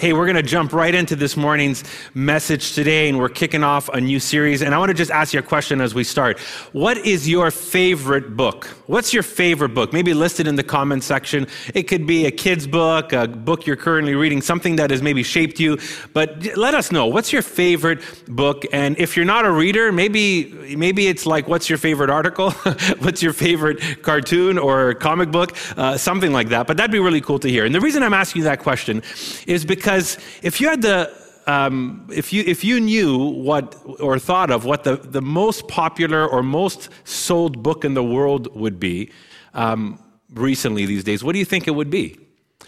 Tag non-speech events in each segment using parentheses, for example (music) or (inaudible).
Hey, we're going to jump right into this morning's message today, and we're kicking off a new series. And I want to just ask you a question as we start. What is your favorite book? What's your favorite book? Maybe listed in the comment section. It could be a kid's book, a book you're currently reading, something that has maybe shaped you. But let us know. What's your favorite book? And if you're not a reader, maybe maybe it's like, what's your favorite article? (laughs) what's your favorite cartoon or comic book? Uh, something like that. But that'd be really cool to hear. And the reason I'm asking you that question is because because if you had the um, if you if you knew what or thought of what the, the most popular or most sold book in the world would be um, recently these days, what do you think it would be?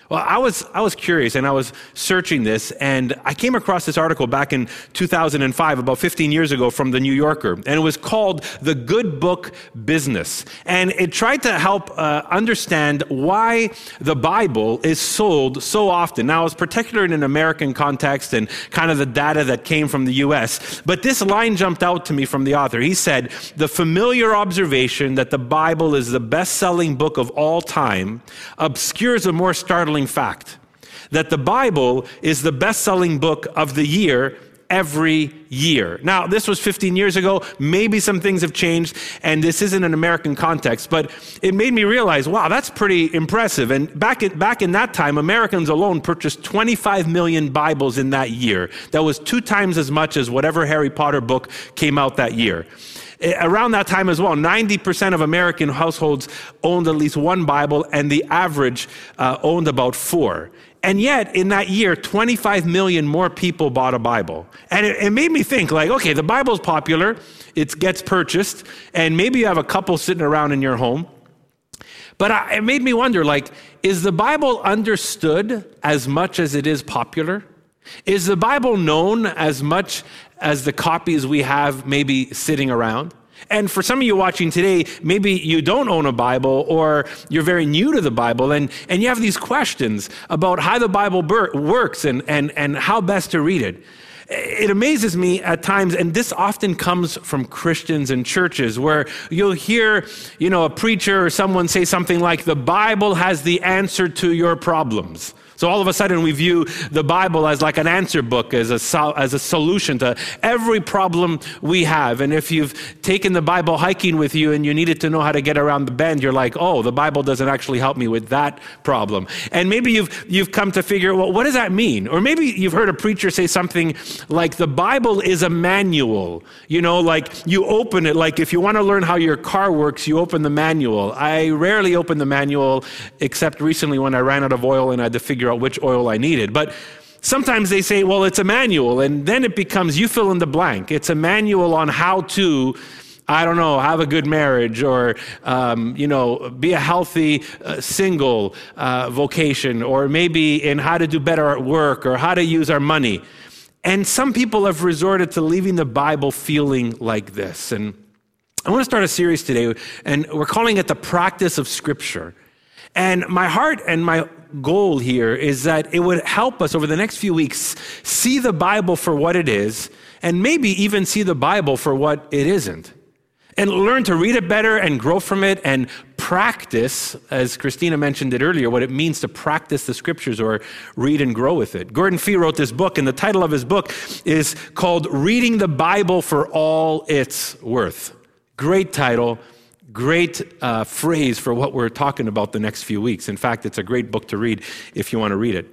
Well, I was, I was curious and I was searching this, and I came across this article back in 2005, about 15 years ago, from the New Yorker, and it was called The Good Book Business. And it tried to help uh, understand why the Bible is sold so often. Now, it's particular in an American context and kind of the data that came from the US. But this line jumped out to me from the author. He said, The familiar observation that the Bible is the best selling book of all time obscures a more startling startling fact that the Bible is the best selling book of the year every year. Now, this was 15 years ago. Maybe some things have changed, and this isn't an American context, but it made me realize, wow, that's pretty impressive. And back in, back in that time, Americans alone purchased 25 million Bibles in that year. That was two times as much as whatever Harry Potter book came out that year. Eh, around that time as well, 90% of American households owned at least one Bible, and the average uh, owned about four. And yet, in that year, 25 million more people bought a Bible. And it, it made me think, like, okay, the Bible's popular, it gets purchased, and maybe you have a couple sitting around in your home. But I, it made me wonder, like, is the Bible understood as much as it is popular? Is the Bible known as much as the copies we have maybe sitting around? And for some of you watching today, maybe you don't own a Bible or you're very new to the Bible and, and you have these questions about how the Bible ber- works and, and, and how best to read it. It amazes me at times, and this often comes from Christians and churches where you'll hear, you know, a preacher or someone say something like, the Bible has the answer to your problems. So all of a sudden, we view the Bible as like an answer book, as a, as a solution to every problem we have. And if you've taken the Bible hiking with you and you needed to know how to get around the bend, you're like, oh, the Bible doesn't actually help me with that problem. And maybe you've, you've come to figure, well, what does that mean? Or maybe you've heard a preacher say something like, the Bible is a manual. You know, like you open it, like if you want to learn how your car works, you open the manual. I rarely open the manual, except recently when I ran out of oil and I had to figure figure out which oil I needed. But sometimes they say, well, it's a manual, and then it becomes you fill in the blank. It's a manual on how to. I don't know, have a good marriage or, um, you know, be a healthy uh, single uh, vocation, or maybe in how to do better at work or how to use our money. And some people have resorted to leaving the Bible feeling like this. And I want to start a series today, and we're calling it The Practice of Scripture. And my heart and my goal here is that it would help us over the next few weeks see the Bible for what it is, and maybe even see the Bible for what it isn't. And learn to read it better and grow from it and practice, as Christina mentioned it earlier, what it means to practice the scriptures or read and grow with it. Gordon Fee wrote this book, and the title of his book is called Reading the Bible for All It's Worth. Great title great uh, phrase for what we're talking about the next few weeks. In fact, it's a great book to read if you want to read it.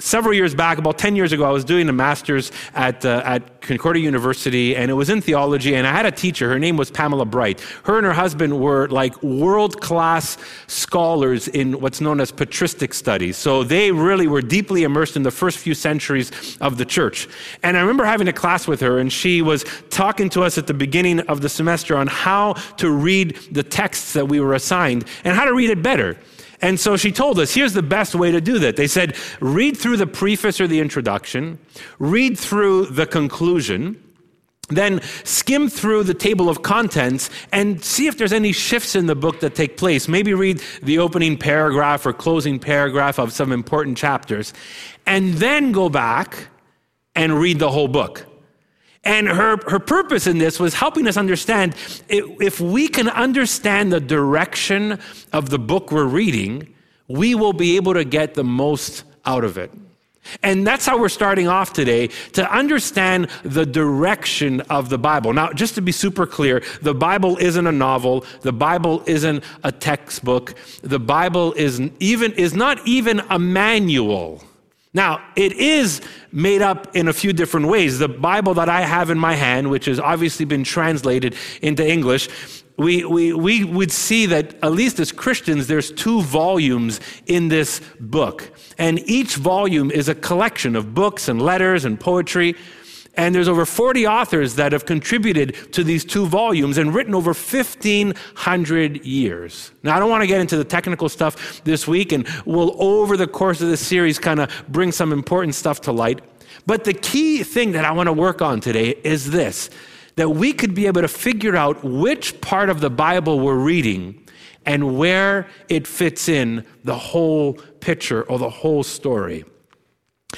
Several years back, about 10 years ago, I was doing a master's at, uh, at Concordia University, and it was in theology. And I had a teacher, her name was Pamela Bright. Her and her husband were like world class scholars in what's known as patristic studies. So they really were deeply immersed in the first few centuries of the church. And I remember having a class with her, and she was talking to us at the beginning of the semester on how to read the texts that we were assigned and how to read it better. And so she told us here's the best way to do that. They said, read through the preface or the introduction, read through the conclusion, then skim through the table of contents and see if there's any shifts in the book that take place. Maybe read the opening paragraph or closing paragraph of some important chapters, and then go back and read the whole book. And her, her purpose in this was helping us understand if we can understand the direction of the book we're reading, we will be able to get the most out of it. And that's how we're starting off today to understand the direction of the Bible. Now, just to be super clear, the Bible isn't a novel. The Bible isn't a textbook. The Bible is even is not even a manual. Now, it is made up in a few different ways. The Bible that I have in my hand, which has obviously been translated into English, we, we, we would see that, at least as Christians, there's two volumes in this book. And each volume is a collection of books and letters and poetry. And there's over 40 authors that have contributed to these two volumes and written over 1,500 years. Now, I don't want to get into the technical stuff this week, and we'll, over the course of this series, kind of bring some important stuff to light. But the key thing that I want to work on today is this that we could be able to figure out which part of the Bible we're reading and where it fits in the whole picture or the whole story.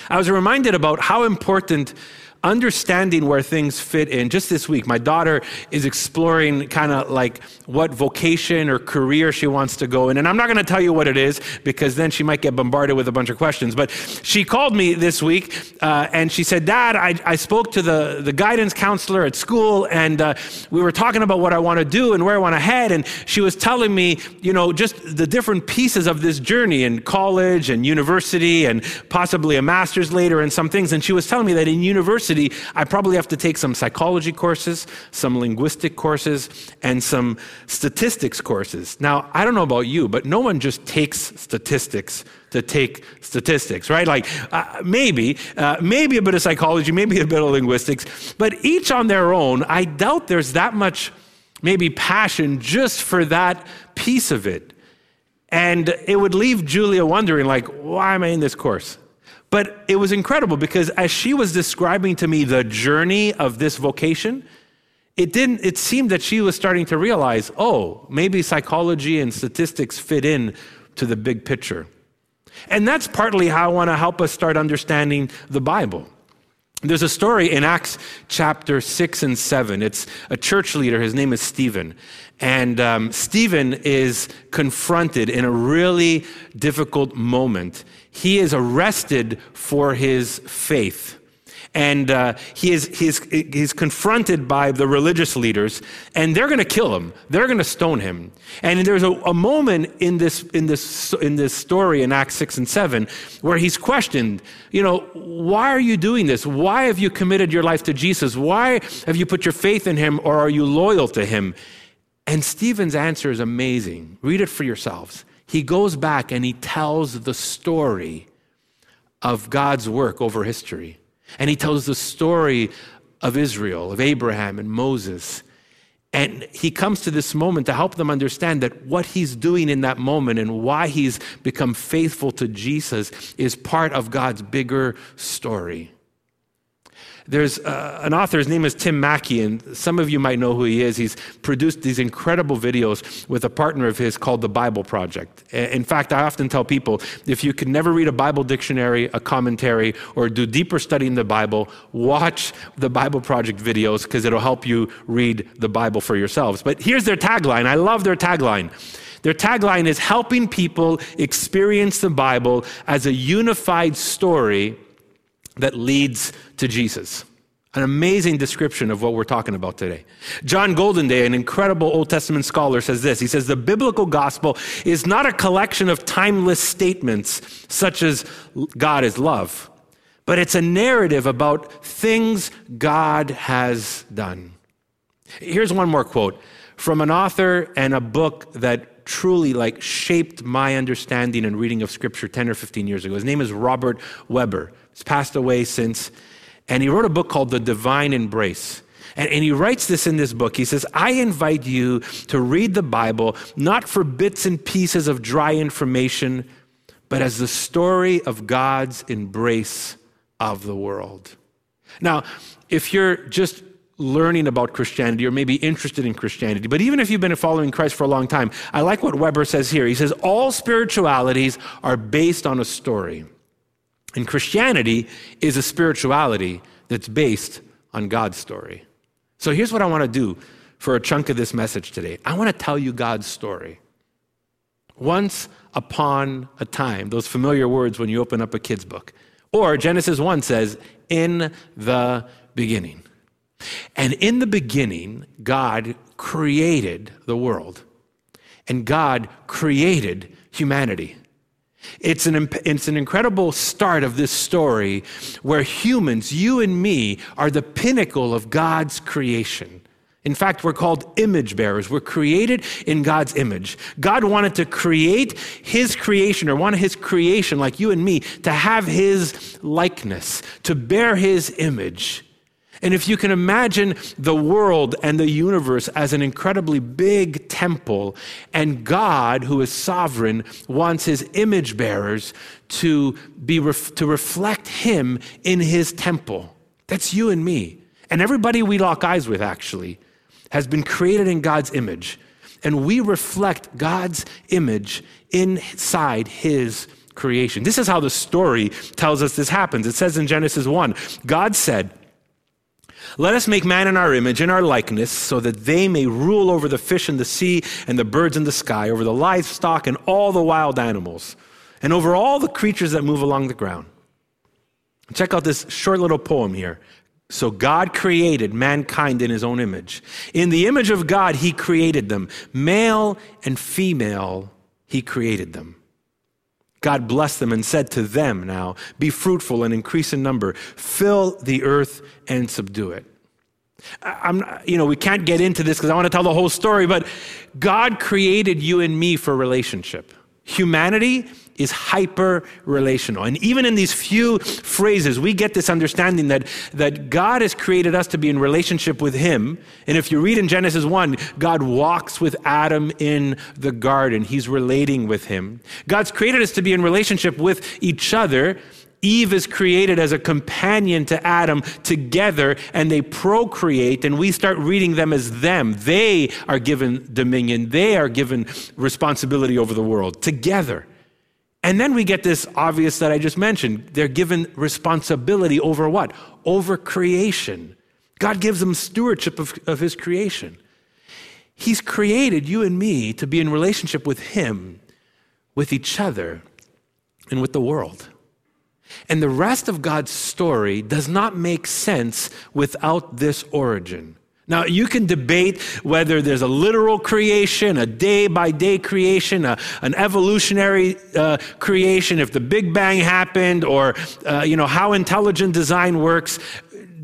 I was reminded about how important understanding where things fit in. Just this week, my daughter is exploring kind of like what vocation or career she wants to go in. And I'm not going to tell you what it is because then she might get bombarded with a bunch of questions. But she called me this week uh, and she said, Dad, I, I, spoke to the, the guidance counselor at school and uh, we were talking about what I want to do and where I want to head. And she was telling me, you know, just the different pieces of this journey in college and university and possibly a master's later and some things. And she was telling me that in university, university, I probably have to take some psychology courses, some linguistic courses, and some statistics courses. Now, I don't know about you, but no one just takes statistics to take statistics, right? Like uh, maybe, uh, maybe a bit of psychology, maybe a bit of linguistics, but each on their own, I doubt there's that much maybe passion just for that piece of it. And it would leave Julia wondering, like, why am I in this course? But it was incredible because as she was describing to me the journey of this vocation, it didn't it seemed that she was starting to realize, oh, maybe psychology and statistics fit in to the big picture. And that's partly how I want to help us start understanding the Bible. There's a story in Acts chapter 6 and 7. It's a church leader. His name is Stephen. And um, Stephen is confronted in a really difficult moment. He is arrested for his faith. And uh, he is, he's, he's confronted by the religious leaders, and they're going to kill him. They're going to stone him. And there's a, a moment in this, in, this, in this story in Acts 6 and 7 where he's questioned, you know, why are you doing this? Why have you committed your life to Jesus? Why have you put your faith in him, or are you loyal to him? And Stephen's answer is amazing. Read it for yourselves. He goes back and he tells the story of God's work over history. And he tells the story of Israel, of Abraham and Moses. And he comes to this moment to help them understand that what he's doing in that moment and why he's become faithful to Jesus is part of God's bigger story. There's uh, an author, his name is Tim Mackie, and some of you might know who he is. He's produced these incredible videos with a partner of his called the Bible Project. In fact, I often tell people if you could never read a Bible dictionary, a commentary, or do deeper study in the Bible, watch the Bible Project videos because it'll help you read the Bible for yourselves. But here's their tagline. I love their tagline. Their tagline is helping people experience the Bible as a unified story that leads to Jesus. An amazing description of what we're talking about today. John Goldingay, an incredible Old Testament scholar, says this. He says, The biblical gospel is not a collection of timeless statements such as God is love, but it's a narrative about things God has done. Here's one more quote from an author and a book that truly like shaped my understanding and reading of scripture 10 or 15 years ago. His name is Robert Webber. He's passed away since. And he wrote a book called The Divine Embrace. And, and, he writes this in this book. He says, I invite you to read the Bible not for bits and pieces of dry information, but as the story of God's embrace of the world. Now, if you're just learning about Christianity or maybe interested in Christianity, but even if you've been following Christ for a long time, I like what Webber says here. He says, All spiritualities are based on a story. And Christianity is a spirituality that's based on God's story. So here's what I want to do for a chunk of this message today I want to tell you God's story. Once upon a time, those familiar words when you open up a kid's book. Or Genesis 1 says, in the beginning. And in the beginning, God created the world, and God created humanity. It's an, it's an incredible start of this story where humans, you and me, are the pinnacle of God's creation. In fact, we're called image bearers. We're created in God's image. God wanted to create His creation, or wanted His creation, like you and me, to have His likeness, to bear His image. And if you can imagine the world and the universe as an incredibly big temple, and God, who is sovereign, wants his image bearers to, be to reflect him in his temple. That's you and me. And everybody we lock eyes with, actually, has been created in God's image. And we reflect God's image inside his creation. This is how the story tells us this happens. It says in Genesis 1 God said, let us make man in our image, in our likeness, so that they may rule over the fish in the sea and the birds in the sky, over the livestock and all the wild animals, and over all the creatures that move along the ground. Check out this short little poem here. So God created mankind in his own image. In the image of God, he created them. Male and female, he created them. God blessed them and said to them now, Be fruitful and increase in number, fill the earth and subdue it. I'm, you know, we can't get into this because I want to tell the whole story, but God created you and me for relationship. Humanity is hyper relational. And even in these few phrases, we get this understanding that, that God has created us to be in relationship with Him. And if you read in Genesis 1, God walks with Adam in the garden, He's relating with him. God's created us to be in relationship with each other. Eve is created as a companion to Adam together, and they procreate, and we start reading them as them. They are given dominion, they are given responsibility over the world together. And then we get this obvious that I just mentioned. They're given responsibility over what? Over creation. God gives them stewardship of, of his creation. He's created you and me to be in relationship with him, with each other, and with the world. And the rest of God's story does not make sense without this origin. Now, you can debate whether there's a literal creation, a day by day creation, a, an evolutionary uh, creation, if the Big Bang happened, or uh, you know, how intelligent design works.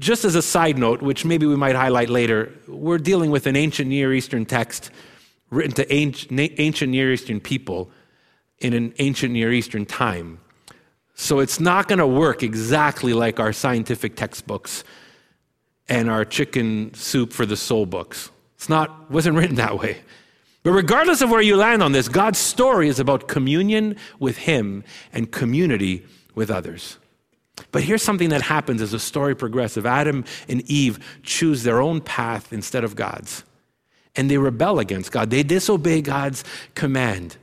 Just as a side note, which maybe we might highlight later, we're dealing with an ancient Near Eastern text written to ancient Near Eastern people in an ancient Near Eastern time. So it's not going to work exactly like our scientific textbooks and our chicken soup for the soul books. It's not, wasn't written that way. But regardless of where you land on this, God's story is about communion with Him and community with others. But here's something that happens as the story progresses. Adam and Eve choose their own path instead of God's. And they rebel against God. They disobey God's command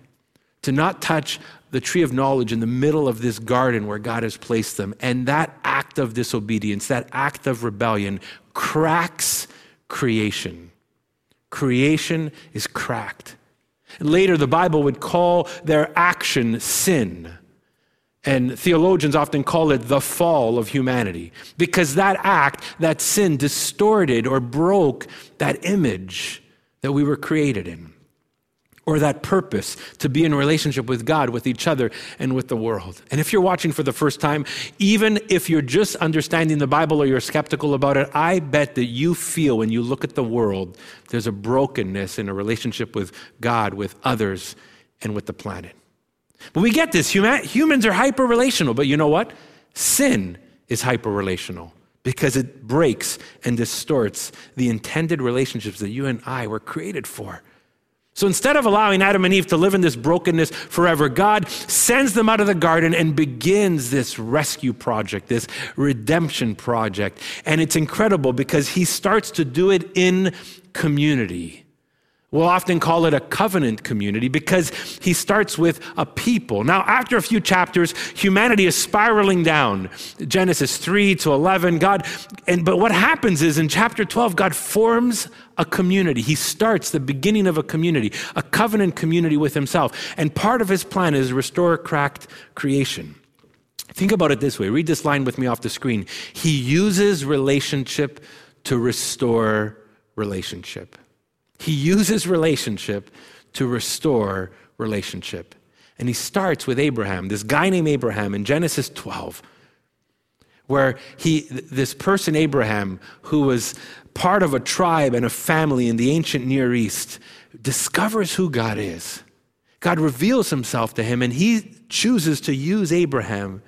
to not touch the tree of knowledge in the middle of this garden where God has placed them. And that act of disobedience, that act of rebellion, cracks creation. Creation is cracked. Later, the Bible would call their action sin. And theologians often call it the fall of humanity because that act, that sin, distorted or broke that image that we were created in or that purpose to be in relationship with God, with each other, and with the world. And if you're watching for the first time, even if you're just understanding the Bible or you're skeptical about it, I bet that you feel when you look at the world, there's a brokenness in a relationship with God, with others, and with the planet. But we get this. humans are hyper relational, but you know what? Sin is hyper relational because it breaks and distorts the intended relationships that you and I were created for. So instead of allowing Adam and Eve to live in this brokenness forever, God sends them out of the garden and begins this rescue project, this redemption project. And it's incredible because he starts to do it in community. We'll often call it a covenant community because he starts with a people. Now, after a few chapters, humanity is spiraling down. Genesis 3 to 11, God, and but what happens is in chapter 12, God forms a community. He starts the beginning of a community, a covenant community with himself. And part of his plan is restore cracked creation. Think about it this way read this line with me off the screen. He uses relationship to restore relationship. He uses relationship to restore relationship. And he starts with Abraham, this guy named Abraham in Genesis 12, where he, this person, Abraham, who was part of a tribe and a family in the ancient Near East, discovers who God is. God reveals himself to him, and he chooses to use Abraham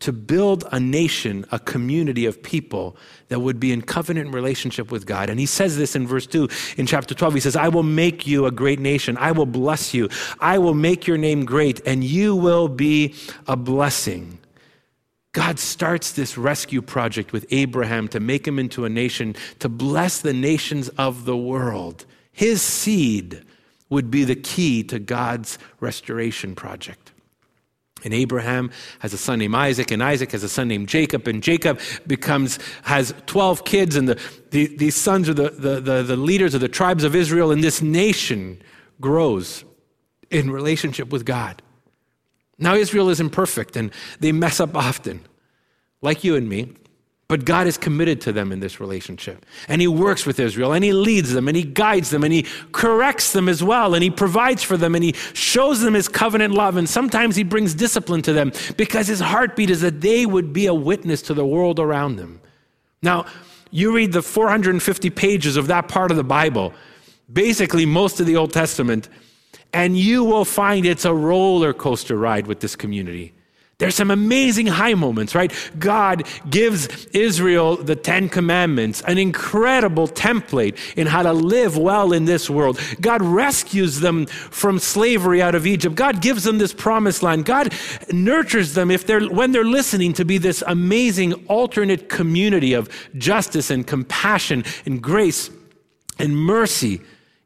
to build a nation, a community of people that would be in covenant relationship with God. And he says this in verse 2 in chapter 12. He says, I will make you a great nation. I will bless you. I will make your name great, and you will be a blessing. God starts this rescue project with Abraham to make him into a nation, to bless the nations of the world. His seed would be the key to God's restoration project. And Abraham has a son named Isaac, and Isaac has a son named Jacob, and Jacob becomes has 12 kids, and the, the these sons are the, the, the, the leaders of the tribes of Israel, and this nation grows in relationship with God. Now, Israel is imperfect, and they mess up often, like you and me. But God is committed to them in this relationship. And He works with Israel and He leads them and He guides them and He corrects them as well and He provides for them and He shows them His covenant love. And sometimes He brings discipline to them because His heartbeat is that they would be a witness to the world around them. Now, you read the 450 pages of that part of the Bible, basically most of the Old Testament, and you will find it's a roller coaster ride with this community. There's some amazing high moments, right? God gives Israel the Ten Commandments, an incredible template in how to live well in this world. God rescues them from slavery out of Egypt. God gives them this promised land. God nurtures them if they're when they're listening to be this amazing alternate community of justice and compassion and grace and mercy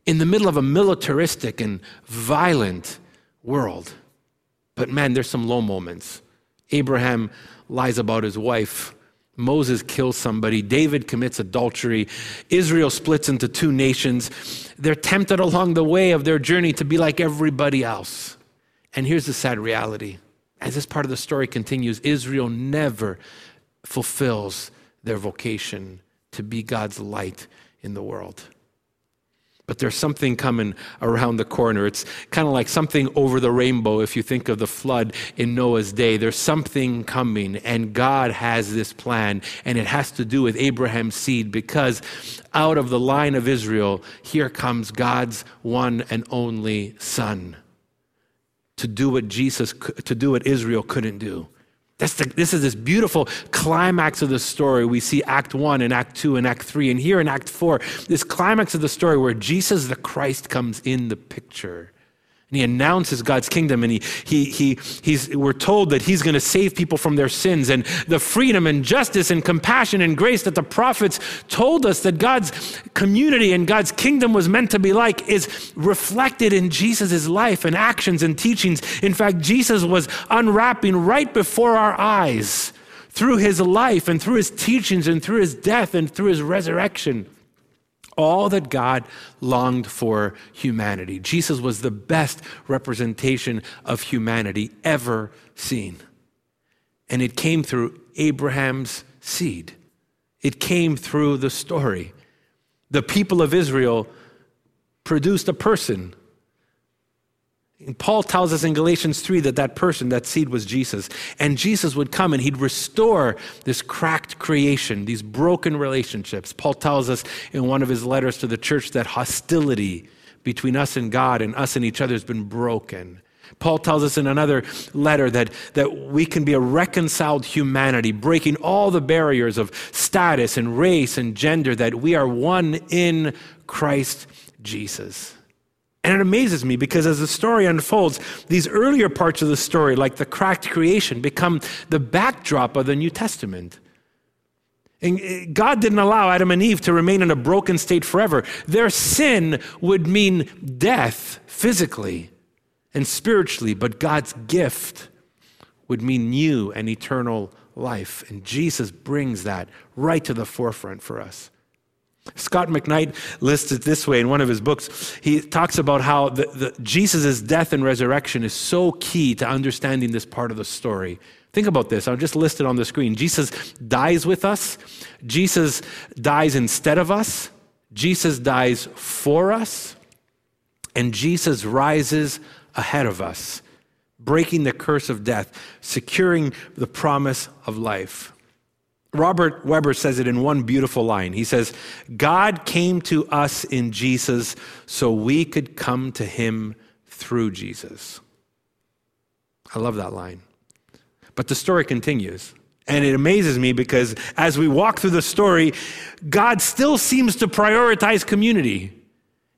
in the middle of a militaristic and violent world. But man, there's some low moments. Abraham lies about his wife. Moses kills somebody. David commits adultery. Israel splits into two nations. They're tempted along the way of their journey to be like everybody else. And here's the sad reality as this part of the story continues, Israel never fulfills their vocation to be God's light in the world. But there's something coming around the corner. It's kind of like something over the rainbow if you think of the flood in Noah's day. There's something coming, and God has this plan, and it has to do with Abraham's seed because out of the line of Israel, here comes God's one and only Son to do what Jesus, to do what Israel couldn't do. The, this is this beautiful climax of the story. We see Act 1 and Act 2 and Act 3. And here in Act 4, this climax of the story where Jesus the Christ comes in the picture. And he announces God's kingdom, and he, he, he, he's, we're told that he's going to save people from their sins. And the freedom and justice and compassion and grace that the prophets told us that God's community and God's kingdom was meant to be like is reflected in Jesus' life and actions and teachings. In fact, Jesus was unwrapping right before our eyes through his life and through his teachings and through his death and through his resurrection all that God longed for humanity. Jesus was the best representation of humanity ever seen. And it came through Abraham's seed, it came through the story. The people of Israel produced a person and Paul tells us in Galatians 3 that that person, that seed was Jesus. And Jesus would come and he'd restore this cracked creation, these broken relationships. Paul tells us in one of his letters to the church that hostility between us and God and us and each other has been broken. Paul tells us in another letter that, that we can be a reconciled humanity, breaking all the barriers of status and race and gender, that we are one in Christ Jesus. And it amazes me because as the story unfolds, these earlier parts of the story, like the cracked creation, become the backdrop of the New Testament. And eh, God didn't allow Adam and Eve to remain in a broken state forever. Their sin would mean death physically and spiritually, but God's gift would mean new and eternal life. And Jesus brings that right to the forefront for us. Scot McKnight lists it this way in one of his books. He talks about how the, the, Jesus' death and resurrection is so key to understanding this part of the story Think about this. I'll just list it on the screen. Jesus dies with us. Jesus dies instead of us. Jesus dies for us. And Jesus rises ahead of us, breaking the curse of death, securing the promise of life. Robert Webber says it in one beautiful line. He says, God came to us in Jesus so we could come to him through Jesus. I love that line. But the story continues. And it amazes me because as we walk through the story, God still seems to prioritize community.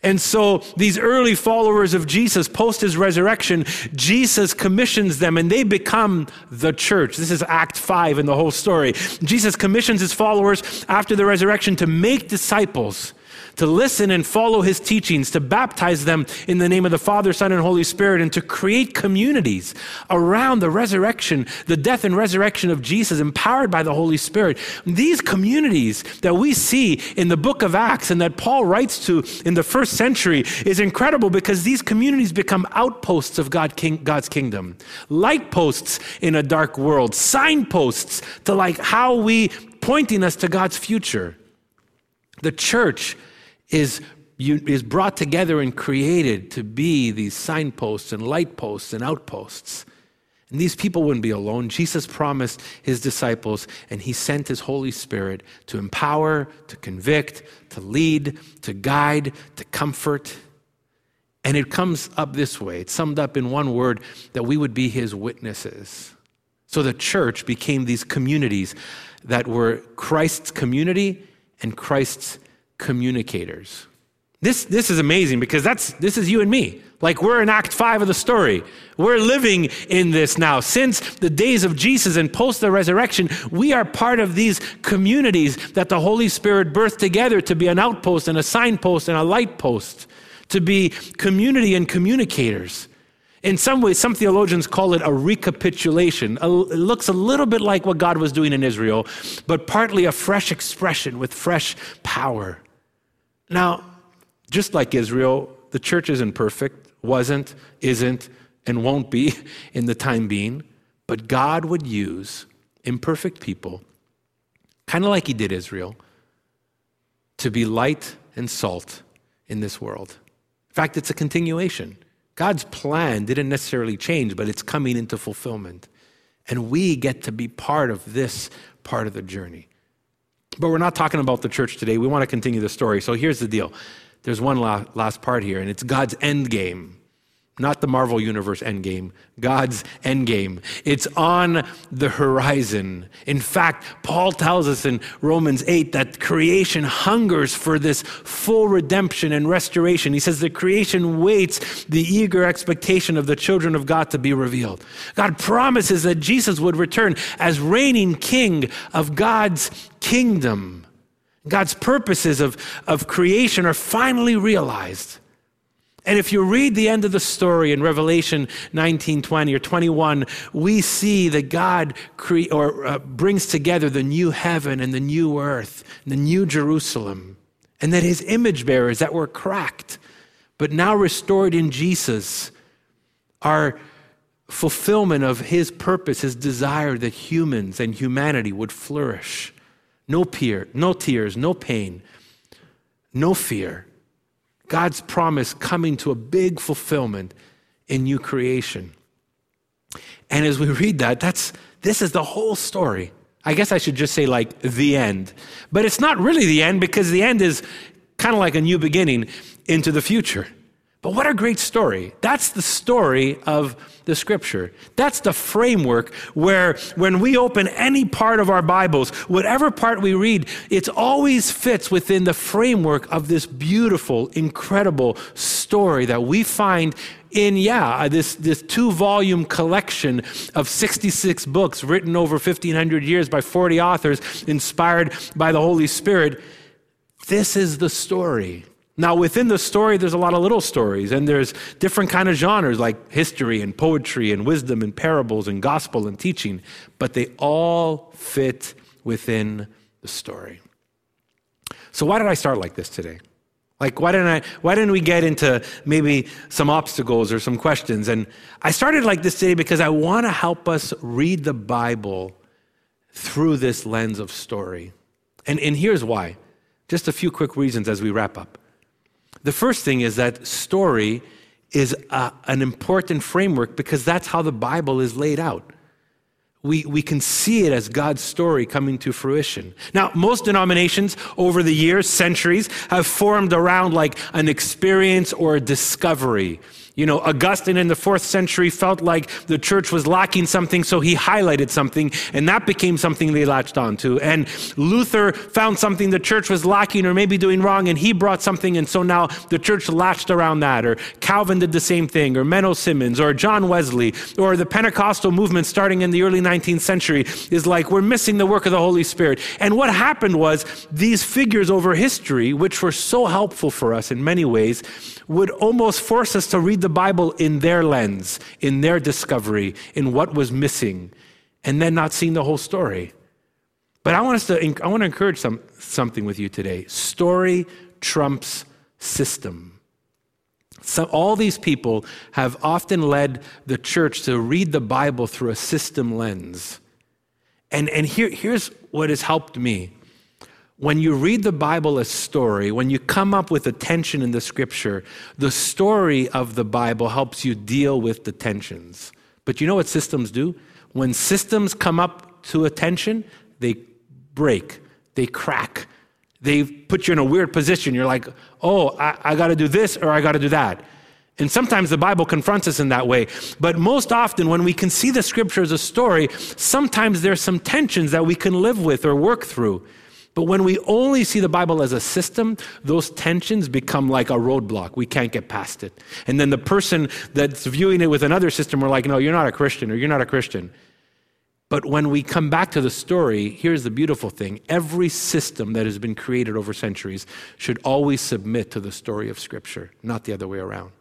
And so these early followers of Jesus, post his resurrection, Jesus commissions them and they become the church. This is Act 5 in the whole story. Jesus commissions his followers after the resurrection to make disciples to listen and follow his teachings, to baptize them in the name of the Father, Son, and Holy Spirit, and to create communities around the resurrection, the death and resurrection of Jesus, empowered by the Holy Spirit. These communities that we see in the book of Acts and that Paul writes to in the first century is incredible because these communities become outposts of God, King, God's kingdom, light posts in a dark world, signposts to like how we pointing us to God's future. The church is, you is brought together and created to be these signposts and light posts and outposts. And these people wouldn't be alone. Jesus promised his disciples, and he sent his Holy Spirit to empower, to convict, to lead, to guide, to comfort. And it comes up this way it's summed up in one word that we would be his witnesses. So the church became these communities that were Christ's community and Christ's communicators. This, this is amazing because that's, this is you and me. Like we're in Act 5 of the story. We're living in this now. Since the days of Jesus and post the resurrection, we are part of these communities that the Holy Spirit birthed together to be an outpost and a signpost and a light post, to be community and communicators. In some ways, some theologians call it a recapitulation. It looks a little bit like what God was doing in Israel, but partly a fresh expression with fresh power. Now, just like Israel, the church isn't perfect, wasn't, isn't, and won't be (laughs) in the time being, but God would use imperfect people, kind of like He did Israel, to be light and salt in this world. In fact, it's a continuation. God's plan didn't necessarily change, but it's coming into fulfillment. And we get to be part of this part of the journey. But we're not talking about the church today. We want to continue the story. So here's the deal there's one last part here, and it's God's end game not the Marvel Universe endgame, God's endgame. It's on the horizon. In fact, Paul tells us in Romans 8 that creation hungers for this full redemption and restoration. He says the creation waits the eager expectation of the children of God to be revealed. God promises that Jesus would return as reigning king of God's kingdom. God's purposes of, of creation are finally realized. And if you read the end of the story in Revelation 19, 20 or 21, we see that God cre- or, uh, brings together the new heaven and the new earth, the new Jerusalem, and that his image bearers that were cracked, but now restored in Jesus, are fulfillment of his purpose, his desire that humans and humanity would flourish. No, peer, no tears, no pain, no fear God's promise coming to a big fulfillment in new creation. And as we read that, that's this is the whole story. I guess I should just say like the end. But it's not really the end because the end is kind of like a new beginning into the future. But what a great story. That's the story of the scripture. That's the framework where when we open any part of our Bibles, whatever part we read, it always fits within the framework of this beautiful, incredible story that we find in, yeah, uh, this, this two volume collection of 66 books written over 1,500 years by 40 authors, inspired by the Holy Spirit. This is the story. Now, within the story, there's a lot of little stories, and there's different kind of genres like history and poetry and wisdom and parables and gospel and teaching, but they all fit within the story. So, why did I start like this today? Like, why didn't I, why didn't we get into maybe some obstacles or some questions? And I started like this today because I want to help us read the Bible through this lens of story. And, and here's why. Just a few quick reasons as we wrap up. The first thing is that story is a, an important framework because that's how the Bible is laid out we, we can see it as God's story coming to fruition. Now, most denominations over the years, centuries, have formed around like an experience or a discovery. You know, Augustine in the fourth century felt like the church was lacking something, so he highlighted something, and that became something they latched onto. And Luther found something the church was lacking or maybe doing wrong, and he brought something, and so now the church latched around that. Or Calvin did the same thing, or Menno Simons, or John Wesley, or the Pentecostal movement starting in the early 19th century is like, we're missing the work of the Holy Spirit. And what happened was these figures over history, which were so helpful for us in many ways, would almost force us to read the Bible in their lens, in their discovery, in what was missing, and then not seeing the whole story. But I want us to I want to encourage some, something with you today. Story trumps system. So all these people have often led the church to read the Bible through a system lens. And, and here, here's what has helped me when you read the Bible as a story, when you come up with a tension in the scripture, the story of the Bible helps you deal with the tensions. But you know what systems do? When systems come up to a tension, they break, they crack, they put you in a weird position. You're like, oh, I, I got to do this or I got to do that. And sometimes the Bible confronts us in that way. But most often, when we can see the scripture as a story, sometimes there's some tensions that we can live with or work through. But when we only see the Bible as a system, those tensions become like a roadblock. We can't get past it. And then the person that's viewing it with another system, we're like, no, you're not a Christian or you're not a Christian. But when we come back to the story, here's the beautiful thing every system that has been created over centuries should always submit to the story of Scripture, not the other way around.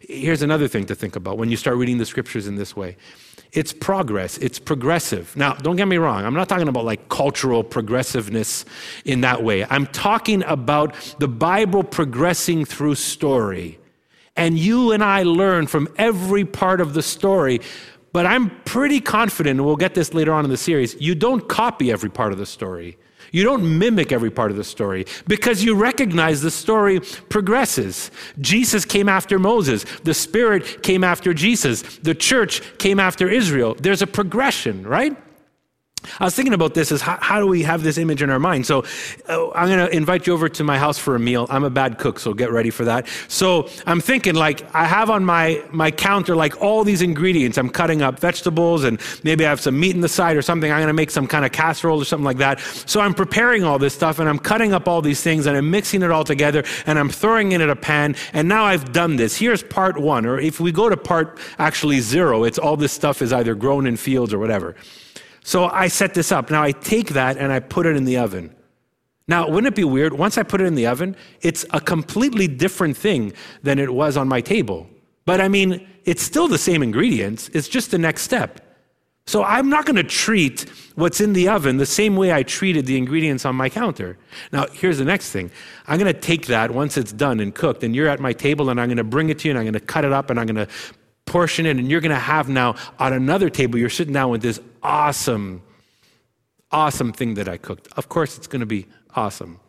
Here's another thing to think about when you start reading the Scriptures in this way it's progress, it's progressive. Now, don't get me wrong, I'm not talking about like cultural progressiveness in that way. I'm talking about the Bible progressing through story. And you and I learn from every part of the story. But I'm pretty confident, and we'll get this later on in the series, you don't copy every part of the story. You don't mimic every part of the story because you recognize the story progresses. Jesus came after Moses, the Spirit came after Jesus, the church came after Israel. There's a progression, right? I was thinking about this is how, how, do we have this image in our mind? So uh, I'm going to invite you over to my house for a meal. I'm a bad cook, so get ready for that. So I'm thinking like I have on my, my counter like all these ingredients. I'm cutting up vegetables and maybe I have some meat in the side or something. I'm going to make some kind of casserole or something like that. So I'm preparing all this stuff and I'm cutting up all these things and I'm mixing it all together and I'm throwing it in a pan. And now I've done this. Here's part one. Or if we go to part actually zero, it's all this stuff is either grown in fields or whatever. So I set this up. Now I take that and I put it in the oven. Now, wouldn't it be weird? Once I put it in the oven, it's a completely different thing than it was on my table. But I mean, it's still the same ingredients, it's just the next step. So I'm not going to treat what's in the oven the same way I treated the ingredients on my counter. Now, here's the next thing. I'm going to take that once it's done and cooked, and you're at my table, and I'm going to bring it to you, and I'm going to cut it up, and I'm going to portion it, and you're going to have now on another table, you're sitting down with this awesome, awesome thing that I cooked. Of course, it's going to be awesome.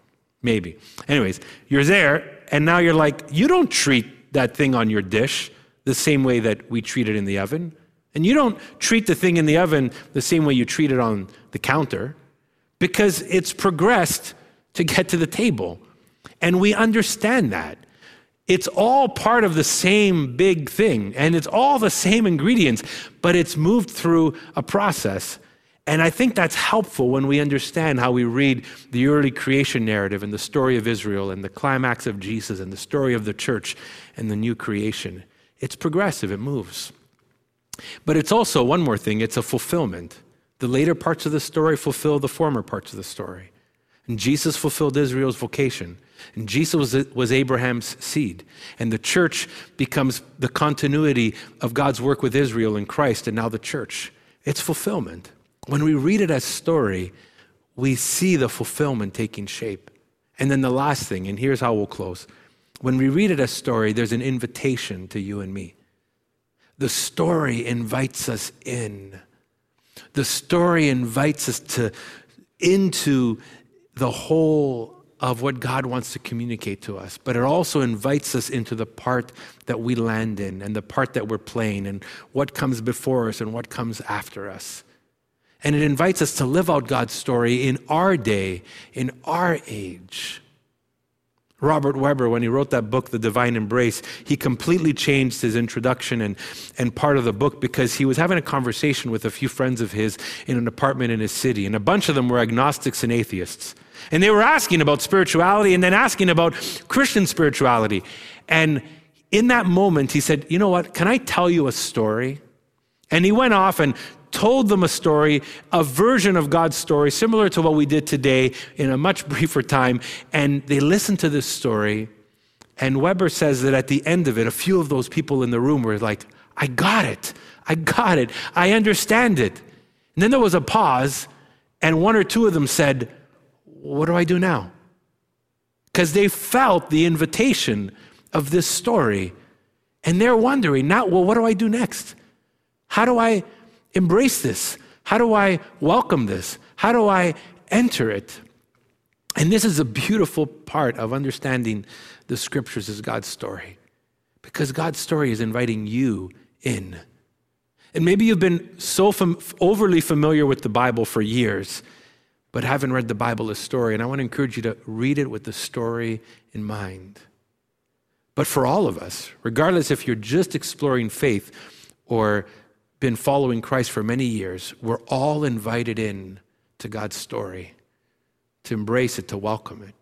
Maybe. Anyways, you're there, and now you're like, you don't treat that thing on your dish the same way that we treat it in the oven. And you don't treat the thing in the oven the same way you treat it on the counter because it's progressed to get to the table. And we understand that. It's all part of the same big thing, and it's all the same ingredients, but it's moved through a process. And I think that's helpful when we understand how we read the early creation narrative and the story of Israel and the climax of Jesus and the story of the church and the new creation. It's progressive, it moves. But it's also, one more thing, it's a fulfillment. The later parts of the story fulfill the former parts of the story. And Jesus fulfilled Israel's vocation. And Jesus was, was Abraham's seed. And the church becomes the continuity of God's work with Israel in Christ and now the church. It's fulfillment. When we read it as story, we see the fulfillment taking shape. And then the last thing, and here's how we'll close. When we read it as story, there's an invitation to you and me. The story invites us in. The story invites us to into the whole of what God wants to communicate to us, but it also invites us into the part that we land in and the part that we're playing and what comes before us and what comes after us. And it invites us to live out God's story in our day, in our age. Robert Webber, when he wrote that book, The Divine Embrace, he completely changed his introduction and, and part of the book because he was having a conversation with a few friends of his in an apartment in his city. And a bunch of them were agnostics and atheists. And they were asking about spirituality and then asking about Christian spirituality. And in that moment, he said, You know what? Can I tell you a story? And he went off and told them a story, a version of God's story, similar to what we did today in a much (laughs) briefer time. And they listened to this story. And Webber says that at the end of it, a few of those people in the room were like, I got it. I got it. I understand it. And then there was a pause, and one or two of them said, What do I do now? Because they felt the invitation of this story. And they're wondering now, well, what do I do next? How do I embrace this? How do I welcome this? How do I enter it? And this is a beautiful part of understanding the scriptures as God's story. Because God's story is inviting you in. And maybe you've been so fam- overly familiar with the Bible for years, but haven't read the Bible as story. And I want to encourage you to read it with the story in mind. But for all of us, regardless if you're just exploring faith or been following Christ for many years, we're all invited in to God's story, to embrace it, to welcome it,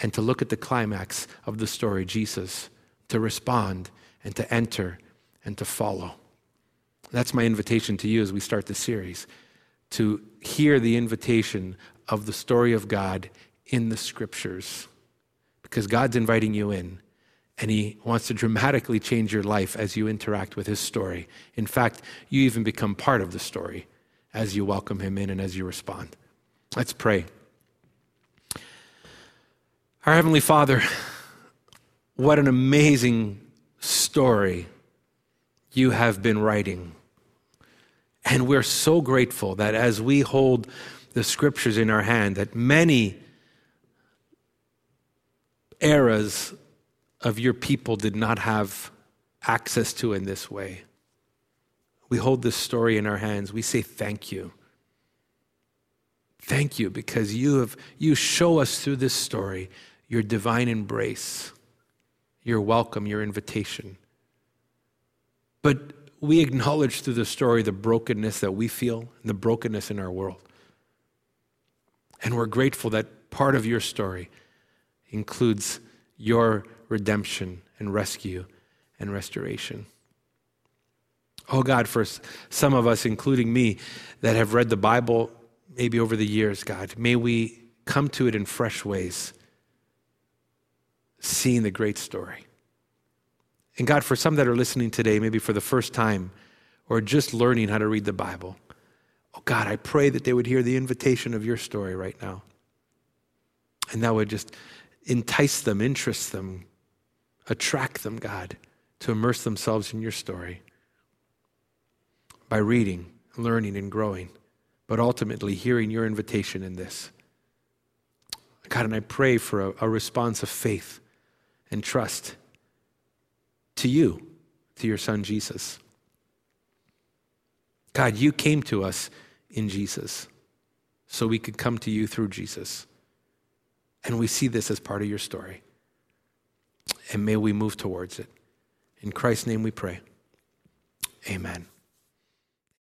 and to look at the climax of the story, Jesus, to respond and to enter and to follow. That's my invitation to you as we start this series to hear the invitation of the story of God in the scriptures. Because God's inviting you in. And he wants to dramatically change your life as you interact with his story. In fact, you even become part of the story as you welcome him in and as you respond. Let's pray. Our Heavenly Father, what an amazing story you have been writing. And we're so grateful that as we hold the scriptures in our hand, that many eras of your people did not have access to in this way. We hold this story in our hands. We say thank you. Thank you because you have you show us through this story your divine embrace, your welcome, your invitation. But we acknowledge through the story the brokenness that we feel and the brokenness in our world. And we're grateful that part of your story includes your redemption and rescue and restoration. Oh God, for some of us, including me, that have read the Bible maybe over the years, God, may we come to it in fresh ways, seeing the great story. And God, for some that are listening today, maybe for the first time, or just learning how to read the Bible, oh God, I pray that they would hear the invitation of your story right now. And that would just entice them, interest them, attract them, God, to immerse themselves in your story by reading, learning, and growing, but ultimately hearing your invitation in this. God, and I pray for a, a response of faith and trust to you, to your son Jesus. God, you came to us in Jesus so we could come to you through Jesus. And we see this as part of your story and may we move towards it. In Christ's name we pray. Amen.